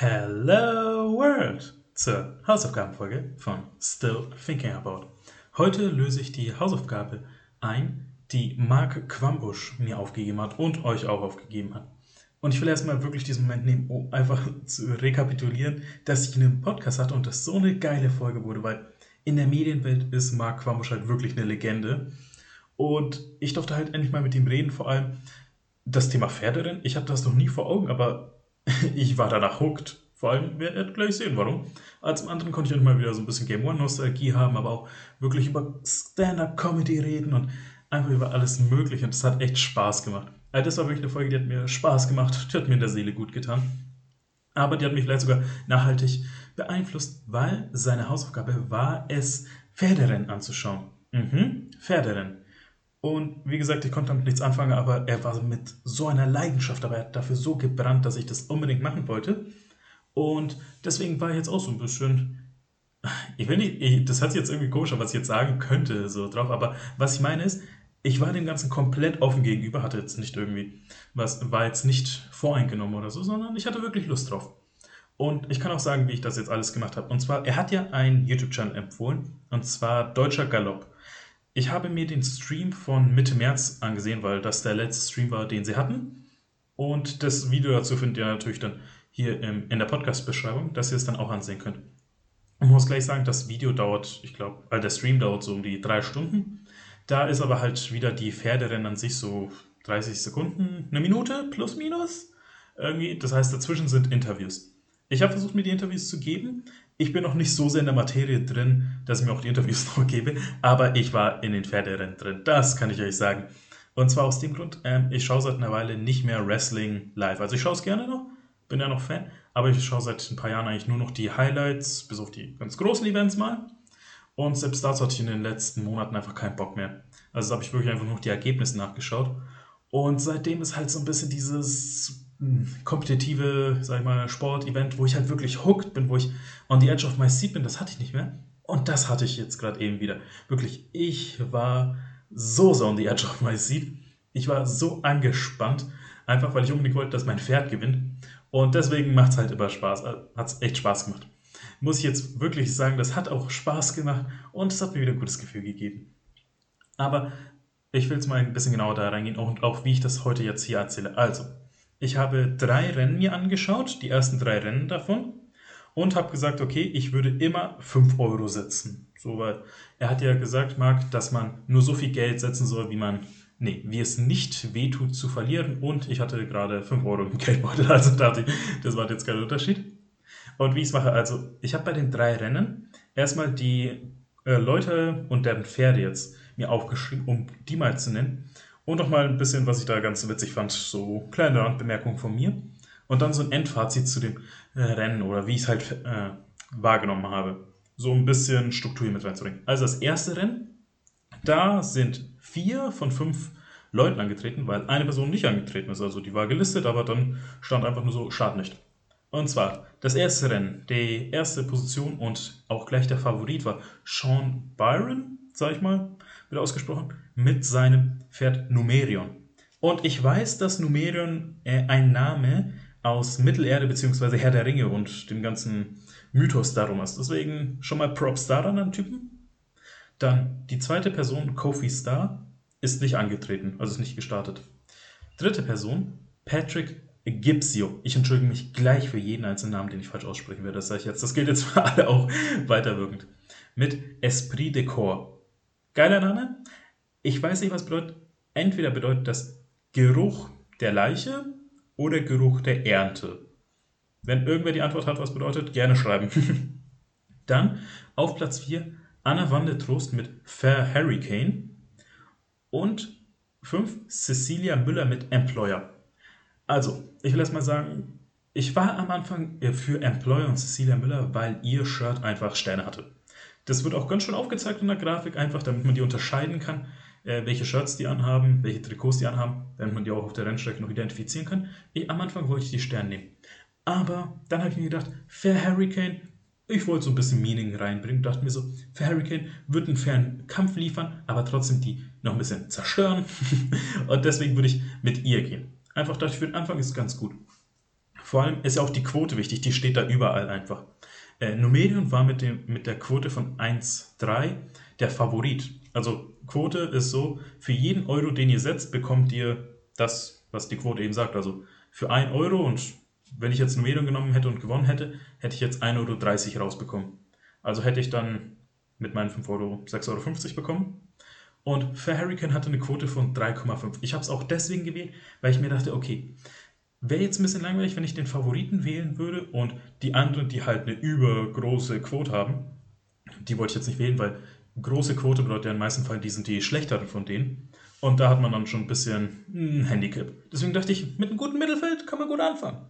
Hello World zur Hausaufgabenfolge von Still Thinking About. Heute löse ich die Hausaufgabe ein, die Mark Quambusch mir aufgegeben hat und euch auch aufgegeben hat. Und ich will erstmal wirklich diesen Moment nehmen, um einfach zu rekapitulieren, dass ich einen Podcast hatte und das so eine geile Folge wurde, weil in der Medienwelt ist Mark Quambusch halt wirklich eine Legende. Und ich durfte halt endlich mal mit ihm reden, vor allem das Thema Pferderennen. Ich hatte das noch nie vor Augen, aber ich war danach hooked. Vor allem, wir werden gleich sehen, warum. Als zum anderen konnte ich auch mal wieder so ein bisschen Game One-Nostalgie haben, aber auch wirklich über Stand-Up-Comedy reden und einfach über alles Mögliche. Und das hat echt Spaß gemacht. Also das war wirklich eine Folge, die hat mir Spaß gemacht, die hat mir in der Seele gut getan. Aber die hat mich vielleicht sogar nachhaltig beeinflusst, weil seine Hausaufgabe war es, Pferderennen anzuschauen. Mhm, Pferderennen. Und wie gesagt, ich konnte damit nichts anfangen, aber er war mit so einer Leidenschaft, aber er hat dafür so gebrannt, dass ich das unbedingt machen wollte. Und deswegen war ich jetzt auch so ein bisschen. Ich will nicht, ich, das hat sich jetzt irgendwie komisch, was ich jetzt sagen könnte, so drauf, aber was ich meine ist, ich war dem Ganzen komplett offen gegenüber, hatte jetzt nicht irgendwie, was war jetzt nicht voreingenommen oder so, sondern ich hatte wirklich Lust drauf. Und ich kann auch sagen, wie ich das jetzt alles gemacht habe. Und zwar, er hat ja einen YouTube-Channel empfohlen, und zwar Deutscher Galopp. Ich habe mir den Stream von Mitte März angesehen, weil das der letzte Stream war, den sie hatten. Und das Video dazu findet ihr natürlich dann hier in der Podcast-Beschreibung, dass ihr es dann auch ansehen könnt. Ich muss gleich sagen, das Video dauert, ich glaube, äh, der Stream dauert so um die drei Stunden. Da ist aber halt wieder die Pferderennen an sich so 30 Sekunden, eine Minute plus minus. Irgendwie, das heißt, dazwischen sind Interviews. Ich habe versucht, mir die Interviews zu geben. Ich bin noch nicht so sehr in der Materie drin, dass ich mir auch die Interviews noch gebe, aber ich war in den Pferderennen drin. Das kann ich euch sagen. Und zwar aus dem Grund, ähm, ich schaue seit einer Weile nicht mehr Wrestling live. Also ich schaue es gerne noch, bin ja noch Fan, aber ich schaue seit ein paar Jahren eigentlich nur noch die Highlights, bis auf die ganz großen Events mal. Und selbst dazu hatte ich in den letzten Monaten einfach keinen Bock mehr. Also habe ich wirklich einfach nur die Ergebnisse nachgeschaut. Und seitdem ist halt so ein bisschen dieses kompetitive, sag ich mal, Sportevent, wo ich halt wirklich hooked bin, wo ich on the edge of my seat bin, das hatte ich nicht mehr. Und das hatte ich jetzt gerade eben wieder. Wirklich, ich war so, so on the edge of my seat. Ich war so angespannt, einfach weil ich unbedingt wollte, dass mein Pferd gewinnt. Und deswegen macht es halt immer Spaß. Äh, hat es echt Spaß gemacht. Muss ich jetzt wirklich sagen, das hat auch Spaß gemacht und es hat mir wieder ein gutes Gefühl gegeben. Aber ich will jetzt mal ein bisschen genauer da reingehen und auch wie ich das heute jetzt hier erzähle. Also, ich habe drei Rennen mir angeschaut, die ersten drei Rennen davon, und habe gesagt, okay, ich würde immer 5 Euro setzen. So, weil er hat ja gesagt, Marc, dass man nur so viel Geld setzen soll, wie man, nee, wie es nicht wehtut zu verlieren. Und ich hatte gerade 5 Euro im Geldbeutel, also dachte ich, das war jetzt kein Unterschied. Und wie ich es mache, also ich habe bei den drei Rennen erstmal die äh, Leute und deren Pferde jetzt mir aufgeschrieben, um die mal zu nennen. Und noch mal ein bisschen, was ich da ganz witzig fand, so kleine Randbemerkung von mir. Und dann so ein Endfazit zu dem äh, Rennen oder wie ich es halt äh, wahrgenommen habe. So ein bisschen Struktur hier mit reinzubringen. Also das erste Rennen, da sind vier von fünf Leuten angetreten, weil eine Person nicht angetreten ist. Also die war gelistet, aber dann stand einfach nur so, schad nicht. Und zwar das erste Rennen, die erste Position und auch gleich der Favorit war Sean Byron, sag ich mal, wird ausgesprochen, mit seinem Pferd Numerion. Und ich weiß, dass Numerion äh, ein Name aus Mittelerde bzw. Herr der Ringe und dem ganzen Mythos darum ist. Deswegen schon mal Props da an Typen. Dann die zweite Person, Kofi Star, ist nicht angetreten, also ist nicht gestartet. Dritte Person, Patrick Gipsio. Ich entschuldige mich gleich für jeden einzelnen Namen, den ich falsch aussprechen werde. Das sage ich jetzt. Das gilt jetzt für alle auch weiterwirkend. Mit Esprit de Corps. Geiler Name. Ich weiß nicht, was bedeutet. Entweder bedeutet das Geruch der Leiche oder Geruch der Ernte. Wenn irgendwer die Antwort hat, was bedeutet, gerne schreiben. Dann auf Platz 4 Anna Wandetrost mit Fair Hurricane und 5 Cecilia Müller mit Employer. Also, ich will erst mal sagen, ich war am Anfang für Employer und Cecilia Müller, weil ihr Shirt einfach Sterne hatte. Das wird auch ganz schön aufgezeigt in der Grafik, einfach damit man die unterscheiden kann, äh, welche Shirts die anhaben, welche Trikots die anhaben, damit man die auch auf der Rennstrecke noch identifizieren kann. Ich, am Anfang wollte ich die Sterne nehmen. Aber dann habe ich mir gedacht, Fair Hurricane, ich wollte so ein bisschen Meaning reinbringen, dachte mir so, Fair Hurricane wird einen fairen Kampf liefern, aber trotzdem die noch ein bisschen zerstören. Und deswegen würde ich mit ihr gehen. Einfach dachte ich, für den Anfang ist es ganz gut. vor allem ist ja auch die Quote wichtig, die steht da überall einfach. Äh, Numerion war mit, dem, mit der Quote von 1,3 der Favorit. Also Quote ist so, für jeden Euro, den ihr setzt, bekommt ihr das, was die Quote eben sagt. Also für 1 Euro und wenn ich jetzt Numerion genommen hätte und gewonnen hätte, hätte ich jetzt 1,30 Euro rausbekommen. Also hätte ich dann mit meinen 5 Euro 6,50 Euro bekommen. Und für Hurricane hatte eine Quote von 3,5. Ich habe es auch deswegen gewählt, weil ich mir dachte, okay, wäre jetzt ein bisschen langweilig, wenn ich den Favoriten wählen würde und die anderen, die halt eine übergroße Quote haben, die wollte ich jetzt nicht wählen, weil große Quote bedeutet ja in den meisten Fällen, die sind die schlechteren von denen. Und da hat man dann schon ein bisschen ein Handicap. Deswegen dachte ich, mit einem guten Mittelfeld kann man gut anfangen.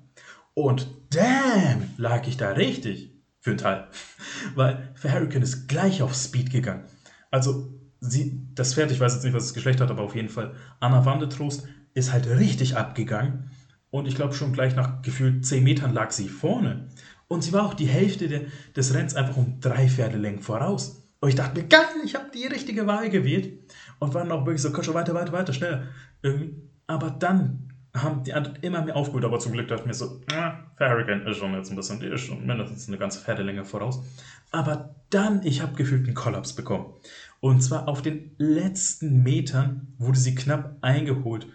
Und damn, lag ich da richtig. Für einen Teil. Weil für Hurricane ist gleich auf Speed gegangen. Also, sie, das Pferd, ich weiß jetzt nicht, was das Geschlecht hat, aber auf jeden Fall, Anna Wandetrost ist halt richtig abgegangen. Und ich glaube, schon gleich nach gefühlt 10 Metern lag sie vorne. Und sie war auch die Hälfte de, des Renns einfach um drei Pferdelängen voraus. Und ich dachte mir, geil, ich habe die richtige Wahl gewählt. Und war auch wirklich so, komm schon weiter, weiter, weiter, schneller. Aber dann haben die anderen immer mehr aufgeholt, aber zum Glück dachte ich mir so, äh, Farragut ist schon jetzt ein bisschen, die ist schon mindestens eine ganze Pferdelänge voraus. Aber dann, ich habe gefühlt einen Kollaps bekommen. Und zwar auf den letzten Metern wurde sie knapp eingeholt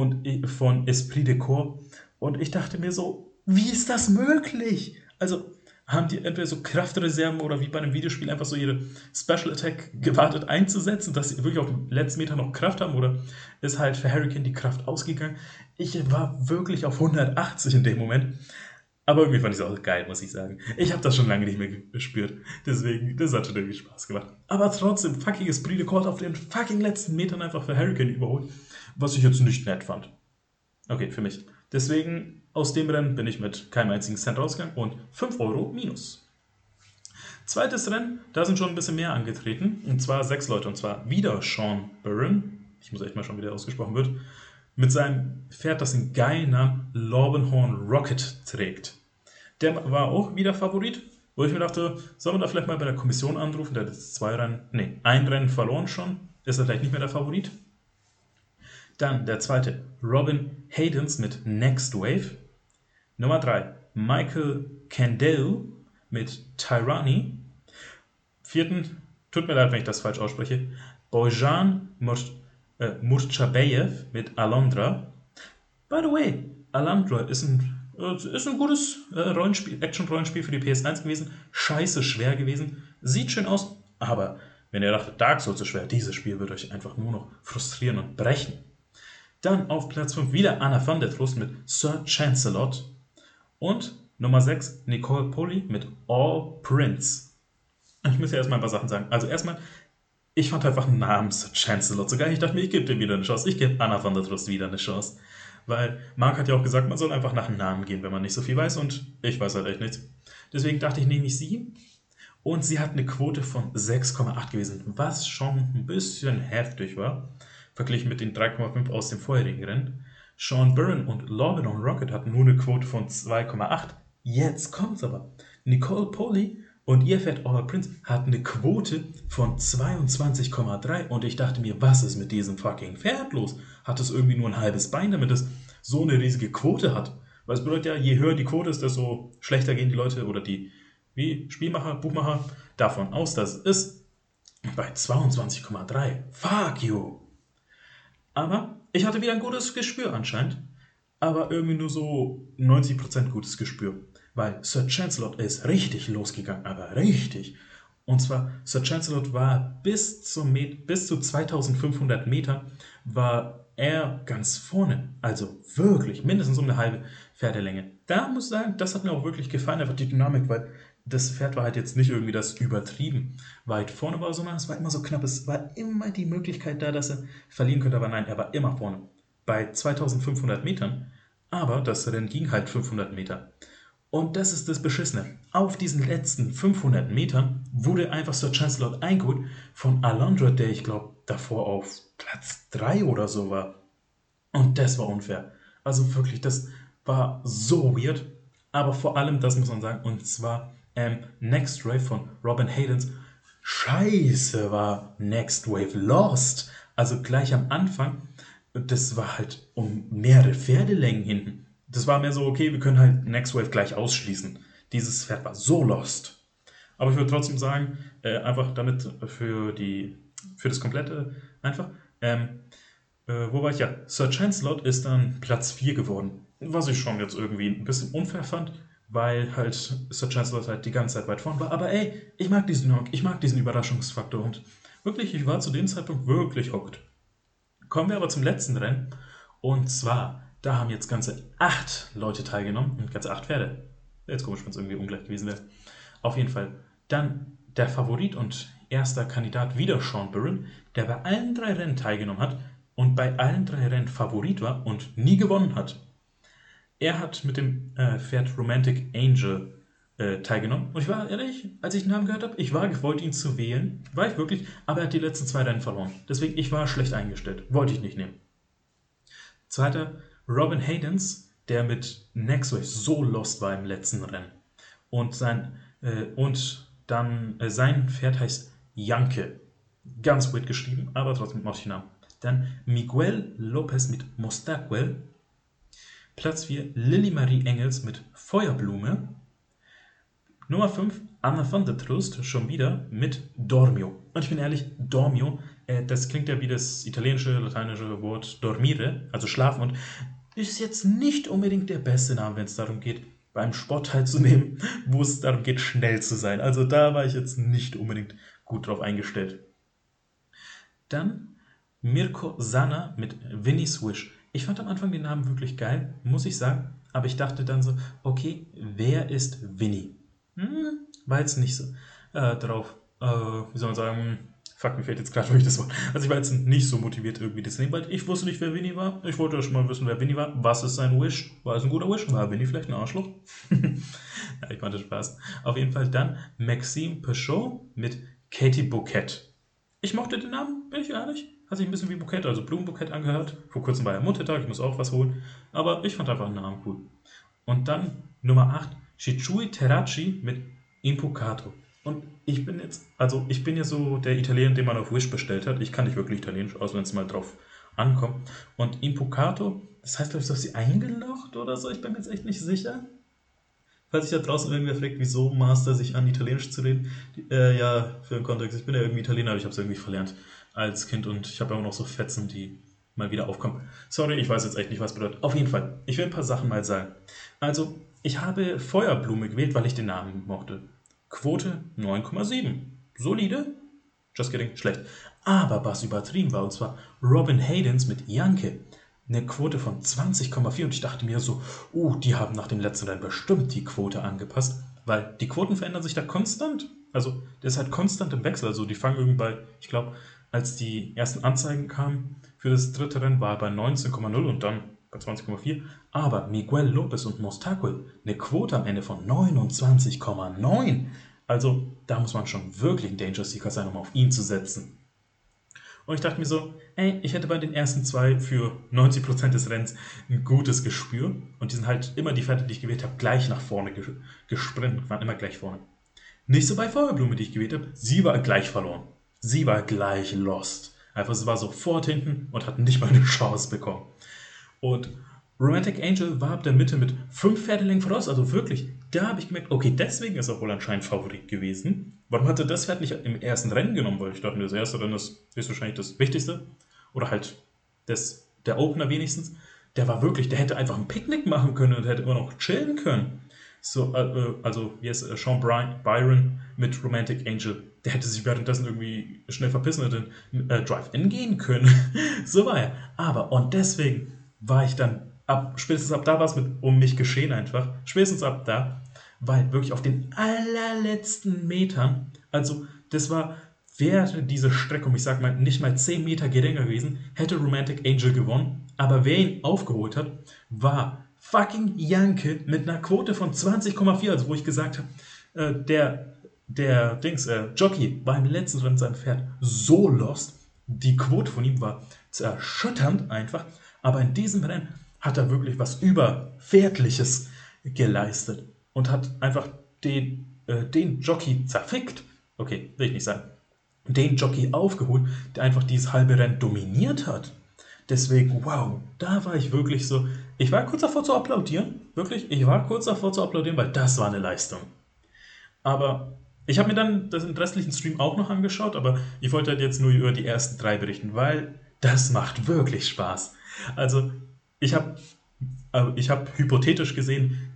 und von Esprit de Corps. Und ich dachte mir so, wie ist das möglich? Also, haben die entweder so Kraftreserven oder wie bei einem Videospiel einfach so ihre Special Attack gewartet einzusetzen, dass sie wirklich auf dem letzten Meter noch Kraft haben oder ist halt für Hurricane die Kraft ausgegangen? Ich war wirklich auf 180 in dem Moment. Aber irgendwie fand ich es auch geil, muss ich sagen. Ich habe das schon lange nicht mehr gespürt. Deswegen, das hat schon irgendwie Spaß gemacht. Aber trotzdem, fucking Esprit de auf den fucking letzten Metern einfach für Hurricane überholt. Was ich jetzt nicht nett fand. Okay, für mich. Deswegen, aus dem Rennen bin ich mit keinem einzigen Cent rausgegangen und 5 Euro minus. Zweites Rennen, da sind schon ein bisschen mehr angetreten. Und zwar sechs Leute. Und zwar wieder Sean Burren. Ich muss echt mal schauen, wie der ausgesprochen wird mit seinem Pferd, das den geilen Namen Lorbenhorn Rocket trägt. Der war auch wieder Favorit, wo ich mir dachte, soll man da vielleicht mal bei der Kommission anrufen? Der hat jetzt zwei Rennen, nee, ein Rennen verloren schon. Ist er vielleicht nicht mehr der Favorit? Dann der zweite, Robin Haydens mit Next Wave. Nummer drei, Michael Candell mit Tyranny. Vierten, tut mir leid, wenn ich das falsch ausspreche, Bojan Most äh, Murchabeyev mit Alondra. By the way, Alondra ist ein, äh, ist ein gutes äh, Rollenspiel, Action-Rollenspiel für die PS1 gewesen. Scheiße schwer gewesen. Sieht schön aus, aber wenn ihr dachtet, Dark Souls ist schwer, dieses Spiel wird euch einfach nur noch frustrieren und brechen. Dann auf Platz 5 wieder Anna van der Trust mit Sir Chancelot. Und Nummer 6 Nicole Polly mit All Prince. Ich muss ja erstmal ein paar Sachen sagen. Also erstmal, ich fand einfach namens Chancellor so geil. Ich dachte mir, ich gebe dem wieder eine Chance. Ich gebe Anna von der Trust wieder eine Chance. Weil Mark hat ja auch gesagt, man soll einfach nach dem Namen gehen, wenn man nicht so viel weiß. Und ich weiß halt echt nichts. Deswegen dachte ich, nehme ich sie. Und sie hat eine Quote von 6,8 gewesen, was schon ein bisschen heftig war, verglichen mit den 3,5 aus dem vorherigen Rennen. Sean Byrne und Lorbenon Rocket hatten nur eine Quote von 2,8. Jetzt kommt's aber. Nicole Polly und ihr Pferd Our Prince hat eine Quote von 22,3 und ich dachte mir, was ist mit diesem fucking Pferd los? Hat es irgendwie nur ein halbes Bein, damit es so eine riesige Quote hat? Weil es bedeutet ja, je höher die Quote ist, desto schlechter gehen die Leute oder die wie Spielmacher, Buchmacher davon aus, dass es ist. Bei 22,3. Fuck you. Aber ich hatte wieder ein gutes Gespür anscheinend. Aber irgendwie nur so 90% gutes Gespür weil Sir Chancellor ist richtig losgegangen, aber richtig. Und zwar, Sir Chancellor war bis, zum Met bis zu 2500 Meter, war er ganz vorne. Also wirklich, mindestens um eine halbe Pferdelänge. Da muss ich sagen, das hat mir auch wirklich gefallen, einfach die Dynamik, weil das Pferd war halt jetzt nicht irgendwie das übertrieben weit vorne war, sondern es war immer so knapp. Es war immer die Möglichkeit da, dass er verlieren könnte, aber nein, er war immer vorne. Bei 2500 Metern, aber das Rennen ging halt 500 Meter. Und das ist das Beschissene. Auf diesen letzten 500 Metern wurde einfach Sir Chancellor eingeholt von Alondra, der ich glaube davor auf Platz 3 oder so war. Und das war unfair. Also wirklich, das war so weird. Aber vor allem, das muss man sagen, und zwar ähm, Next Wave von Robin Haydens. Scheiße war Next Wave lost. Also gleich am Anfang, das war halt um mehrere Pferdelängen hinten. Das war mehr so, okay, wir können halt Next Wave gleich ausschließen. Dieses Pferd war so lost. Aber ich würde trotzdem sagen, äh, einfach damit für, die, für das komplette einfach, ähm, äh, wo war ich? Ja, Sir Chancellor ist dann Platz 4 geworden. Was ich schon jetzt irgendwie ein bisschen unfair fand, weil halt Sir Chancellor halt die ganze Zeit weit vorn war. Aber ey, ich mag diesen Knock, ich mag diesen Überraschungsfaktor und wirklich, ich war zu dem Zeitpunkt wirklich hooked. Kommen wir aber zum letzten Rennen. Und zwar, da haben jetzt ganze acht Leute teilgenommen und ganze acht Pferde. Jetzt komisch, wenn es irgendwie ungleich gewesen wäre. Auf jeden Fall. Dann der Favorit und erster Kandidat wieder Sean Burren, der bei allen drei Rennen teilgenommen hat und bei allen drei Rennen Favorit war und nie gewonnen hat. Er hat mit dem äh, Pferd Romantic Angel äh, teilgenommen. Und ich war ehrlich, als ich den Namen gehört habe, ich war gewollt, ihn zu wählen. War ich wirklich, aber er hat die letzten zwei Rennen verloren. Deswegen, ich war schlecht eingestellt. Wollte ich nicht nehmen. Zweiter, Robin Haydens, der mit Nexway so lost war im letzten Rennen. Und sein, äh, und dann, äh, sein Pferd heißt Janke. Ganz weird geschrieben, aber trotzdem mochte ich den Namen. Dann Miguel Lopez mit Mostaquel. Platz 4 Lilly Marie Engels mit Feuerblume. Nummer 5 Anna von der Trust schon wieder mit Dormio. Und ich bin ehrlich, Dormio, äh, das klingt ja wie das italienische, lateinische Wort dormire, also schlafen. Und ist jetzt nicht unbedingt der beste Name, wenn es darum geht, beim Sport teilzunehmen, wo es darum geht, schnell zu sein. Also da war ich jetzt nicht unbedingt gut drauf eingestellt. Dann Mirko Sana mit Winnie Swish. Ich fand am Anfang den Namen wirklich geil, muss ich sagen. Aber ich dachte dann so, okay, wer ist Winnie? Hm, war jetzt nicht so äh, drauf. Äh, wie soll man sagen? Fuck, mir fällt jetzt gerade durch das Wort. Also ich war jetzt nicht so motiviert irgendwie das nehmen, weil ich wusste nicht, wer Winnie war. Ich wollte schon mal wissen, wer Winnie war. Was ist sein Wish? War es ein guter Wish? War Winnie vielleicht ein Arschloch? ja, ich meinte Spaß. Auf jeden Fall dann Maxime Peugeot mit Katie Bouquet. Ich mochte den Namen, bin ich ehrlich. Hat sich ein bisschen wie Bukett, also Blumenbukett angehört. Vor kurzem war ja Muttertag, ich muss auch was holen. Aber ich fand einfach den Namen cool. Und dann Nummer 8, Shichui Terraci mit Impucato. Und ich bin jetzt, also ich bin ja so der Italiener, den man auf Wish bestellt hat. Ich kann nicht wirklich Italienisch, außer wenn es mal drauf ankommt. Und Impucato, das heißt, glaube ich, so sie eingelocht oder so. Ich bin mir jetzt echt nicht sicher. Falls sich da draußen irgendwer fragt, wieso Master sich an Italienisch zu reden, äh, ja, für den Kontext, ich bin ja irgendwie Italiener, aber ich habe es irgendwie verlernt als Kind und ich habe immer noch so Fetzen, die mal wieder aufkommen. Sorry, ich weiß jetzt echt nicht, was bedeutet. Auf jeden Fall, ich will ein paar Sachen mal sagen. Also, ich habe Feuerblume gewählt, weil ich den Namen mochte. Quote 9,7. Solide? Just kidding, schlecht. Aber was übertrieben war, und zwar Robin Haydens mit Janke. Eine Quote von 20,4 und ich dachte mir so, oh, die haben nach dem letzten Rennen bestimmt die Quote angepasst, weil die Quoten verändern sich da konstant. Also, der ist halt konstant im Wechsel. Also, die fangen irgendwie bei, ich glaube, als die ersten Anzeigen kamen für das dritte Rennen, war er bei 19,0 und dann bei 20,4. Aber Miguel Lopez und Mostaquil eine Quote am Ende von 29,9. Also da muss man schon wirklich ein Danger Seeker sein, um auf ihn zu setzen. Und ich dachte mir so, ey, ich hätte bei den ersten zwei für 90% des Rennens ein gutes Gespür. Und die sind halt immer die Pferde, die ich gewählt habe, gleich nach vorne gesprintet, waren immer gleich vorne. Nicht so bei Feuerblume, die ich gewählt habe, sie war gleich verloren. Sie war gleich lost. Einfach, sie war sofort hinten und hat nicht mal eine Chance bekommen. Und Romantic Angel war ab der Mitte mit fünf Pferdelängen voraus, also wirklich, da habe ich gemerkt, okay, deswegen ist er wohl anscheinend Favorit gewesen. Warum hat er das Pferd nicht im ersten Rennen genommen? Weil ich dachte, das erste Rennen ist höchstwahrscheinlich das Wichtigste. Oder halt das, der Opener wenigstens. Der war wirklich, der hätte einfach ein Picknick machen können und hätte immer noch chillen können. So, äh, äh also, wie ist äh, Sean Byron mit Romantic Angel der hätte sich währenddessen irgendwie schnell verpissen und in äh, Drive-In gehen können. so war er. Aber, und deswegen war ich dann, ab, spätestens ab da war es um mich geschehen einfach, spätestens ab da, weil wirklich auf den allerletzten Metern, also das war, wäre diese Strecke, um ich sag mal, nicht mal 10 Meter geringer gewesen, hätte Romantic Angel gewonnen, aber wer ihn aufgeholt hat, war fucking Janke mit einer Quote von 20,4, also wo ich gesagt habe, äh, der der Dings, äh, Jockey war im letzten Rennen sein Pferd so lost. Die Quote von ihm war erschütternd einfach. Aber in diesem Rennen hat er wirklich was Überpferdliches geleistet und hat einfach den, äh, den Jockey zerfickt. Okay, will ich nicht sagen. Den Jockey aufgeholt, der einfach dieses halbe Rennen dominiert hat. Deswegen, wow, da war ich wirklich so, ich war kurz davor zu applaudieren, wirklich, ich war kurz davor zu applaudieren, weil das war eine Leistung. Aber ich habe mir dann den restlichen Stream auch noch angeschaut, aber ich wollte halt jetzt nur über die ersten drei berichten, weil das macht wirklich Spaß. Also, ich habe äh, ich hypothetisch gesehen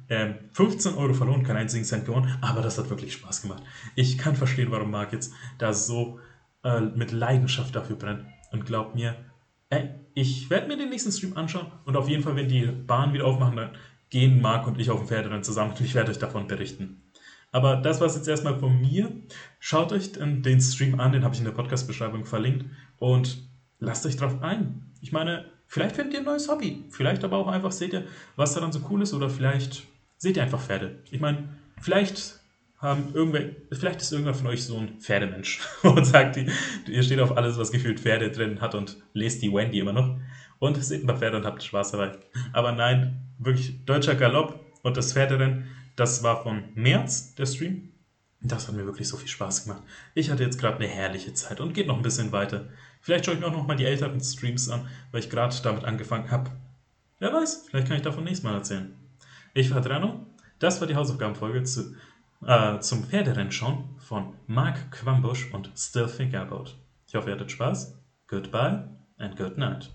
15 ähm, Euro verloren, keinen einzigen Cent gewonnen, aber das hat wirklich Spaß gemacht. Ich kann verstehen, warum Marc jetzt da so äh, mit Leidenschaft dafür brennt. Und glaubt mir, ey, ich werde mir den nächsten Stream anschauen und auf jeden Fall, wenn die Bahn wieder aufmachen, dann gehen Marc und ich auf dem Pferderennen zusammen und ich werde euch davon berichten. Aber das war es jetzt erstmal von mir. Schaut euch den Stream an, den habe ich in der Podcast-Beschreibung verlinkt und lasst euch drauf ein. Ich meine, vielleicht findet ihr ein neues Hobby. Vielleicht aber auch einfach seht ihr, was daran so cool ist oder vielleicht seht ihr einfach Pferde. Ich meine, vielleicht haben irgendwer, vielleicht ist irgendwer von euch so ein Pferdemensch und sagt, ihr steht auf alles, was gefühlt Pferde drin hat und lest die Wendy immer noch und seht ein paar Pferde und habt Spaß dabei. Aber nein, wirklich deutscher Galopp und das Pferderennen, das war von März, der Stream. Das hat mir wirklich so viel Spaß gemacht. Ich hatte jetzt gerade eine herrliche Zeit und geht noch ein bisschen weiter. Vielleicht schaue ich mir auch noch mal die älteren Streams an, weil ich gerade damit angefangen habe. Wer weiß, vielleicht kann ich davon nächstes Mal erzählen. Ich war Drano. Das war die Hausaufgabenfolge zu, äh, zum Pferderennenschauen von Mark Quambusch und Still Think About. Ich hoffe, ihr hattet Spaß. Goodbye and good night.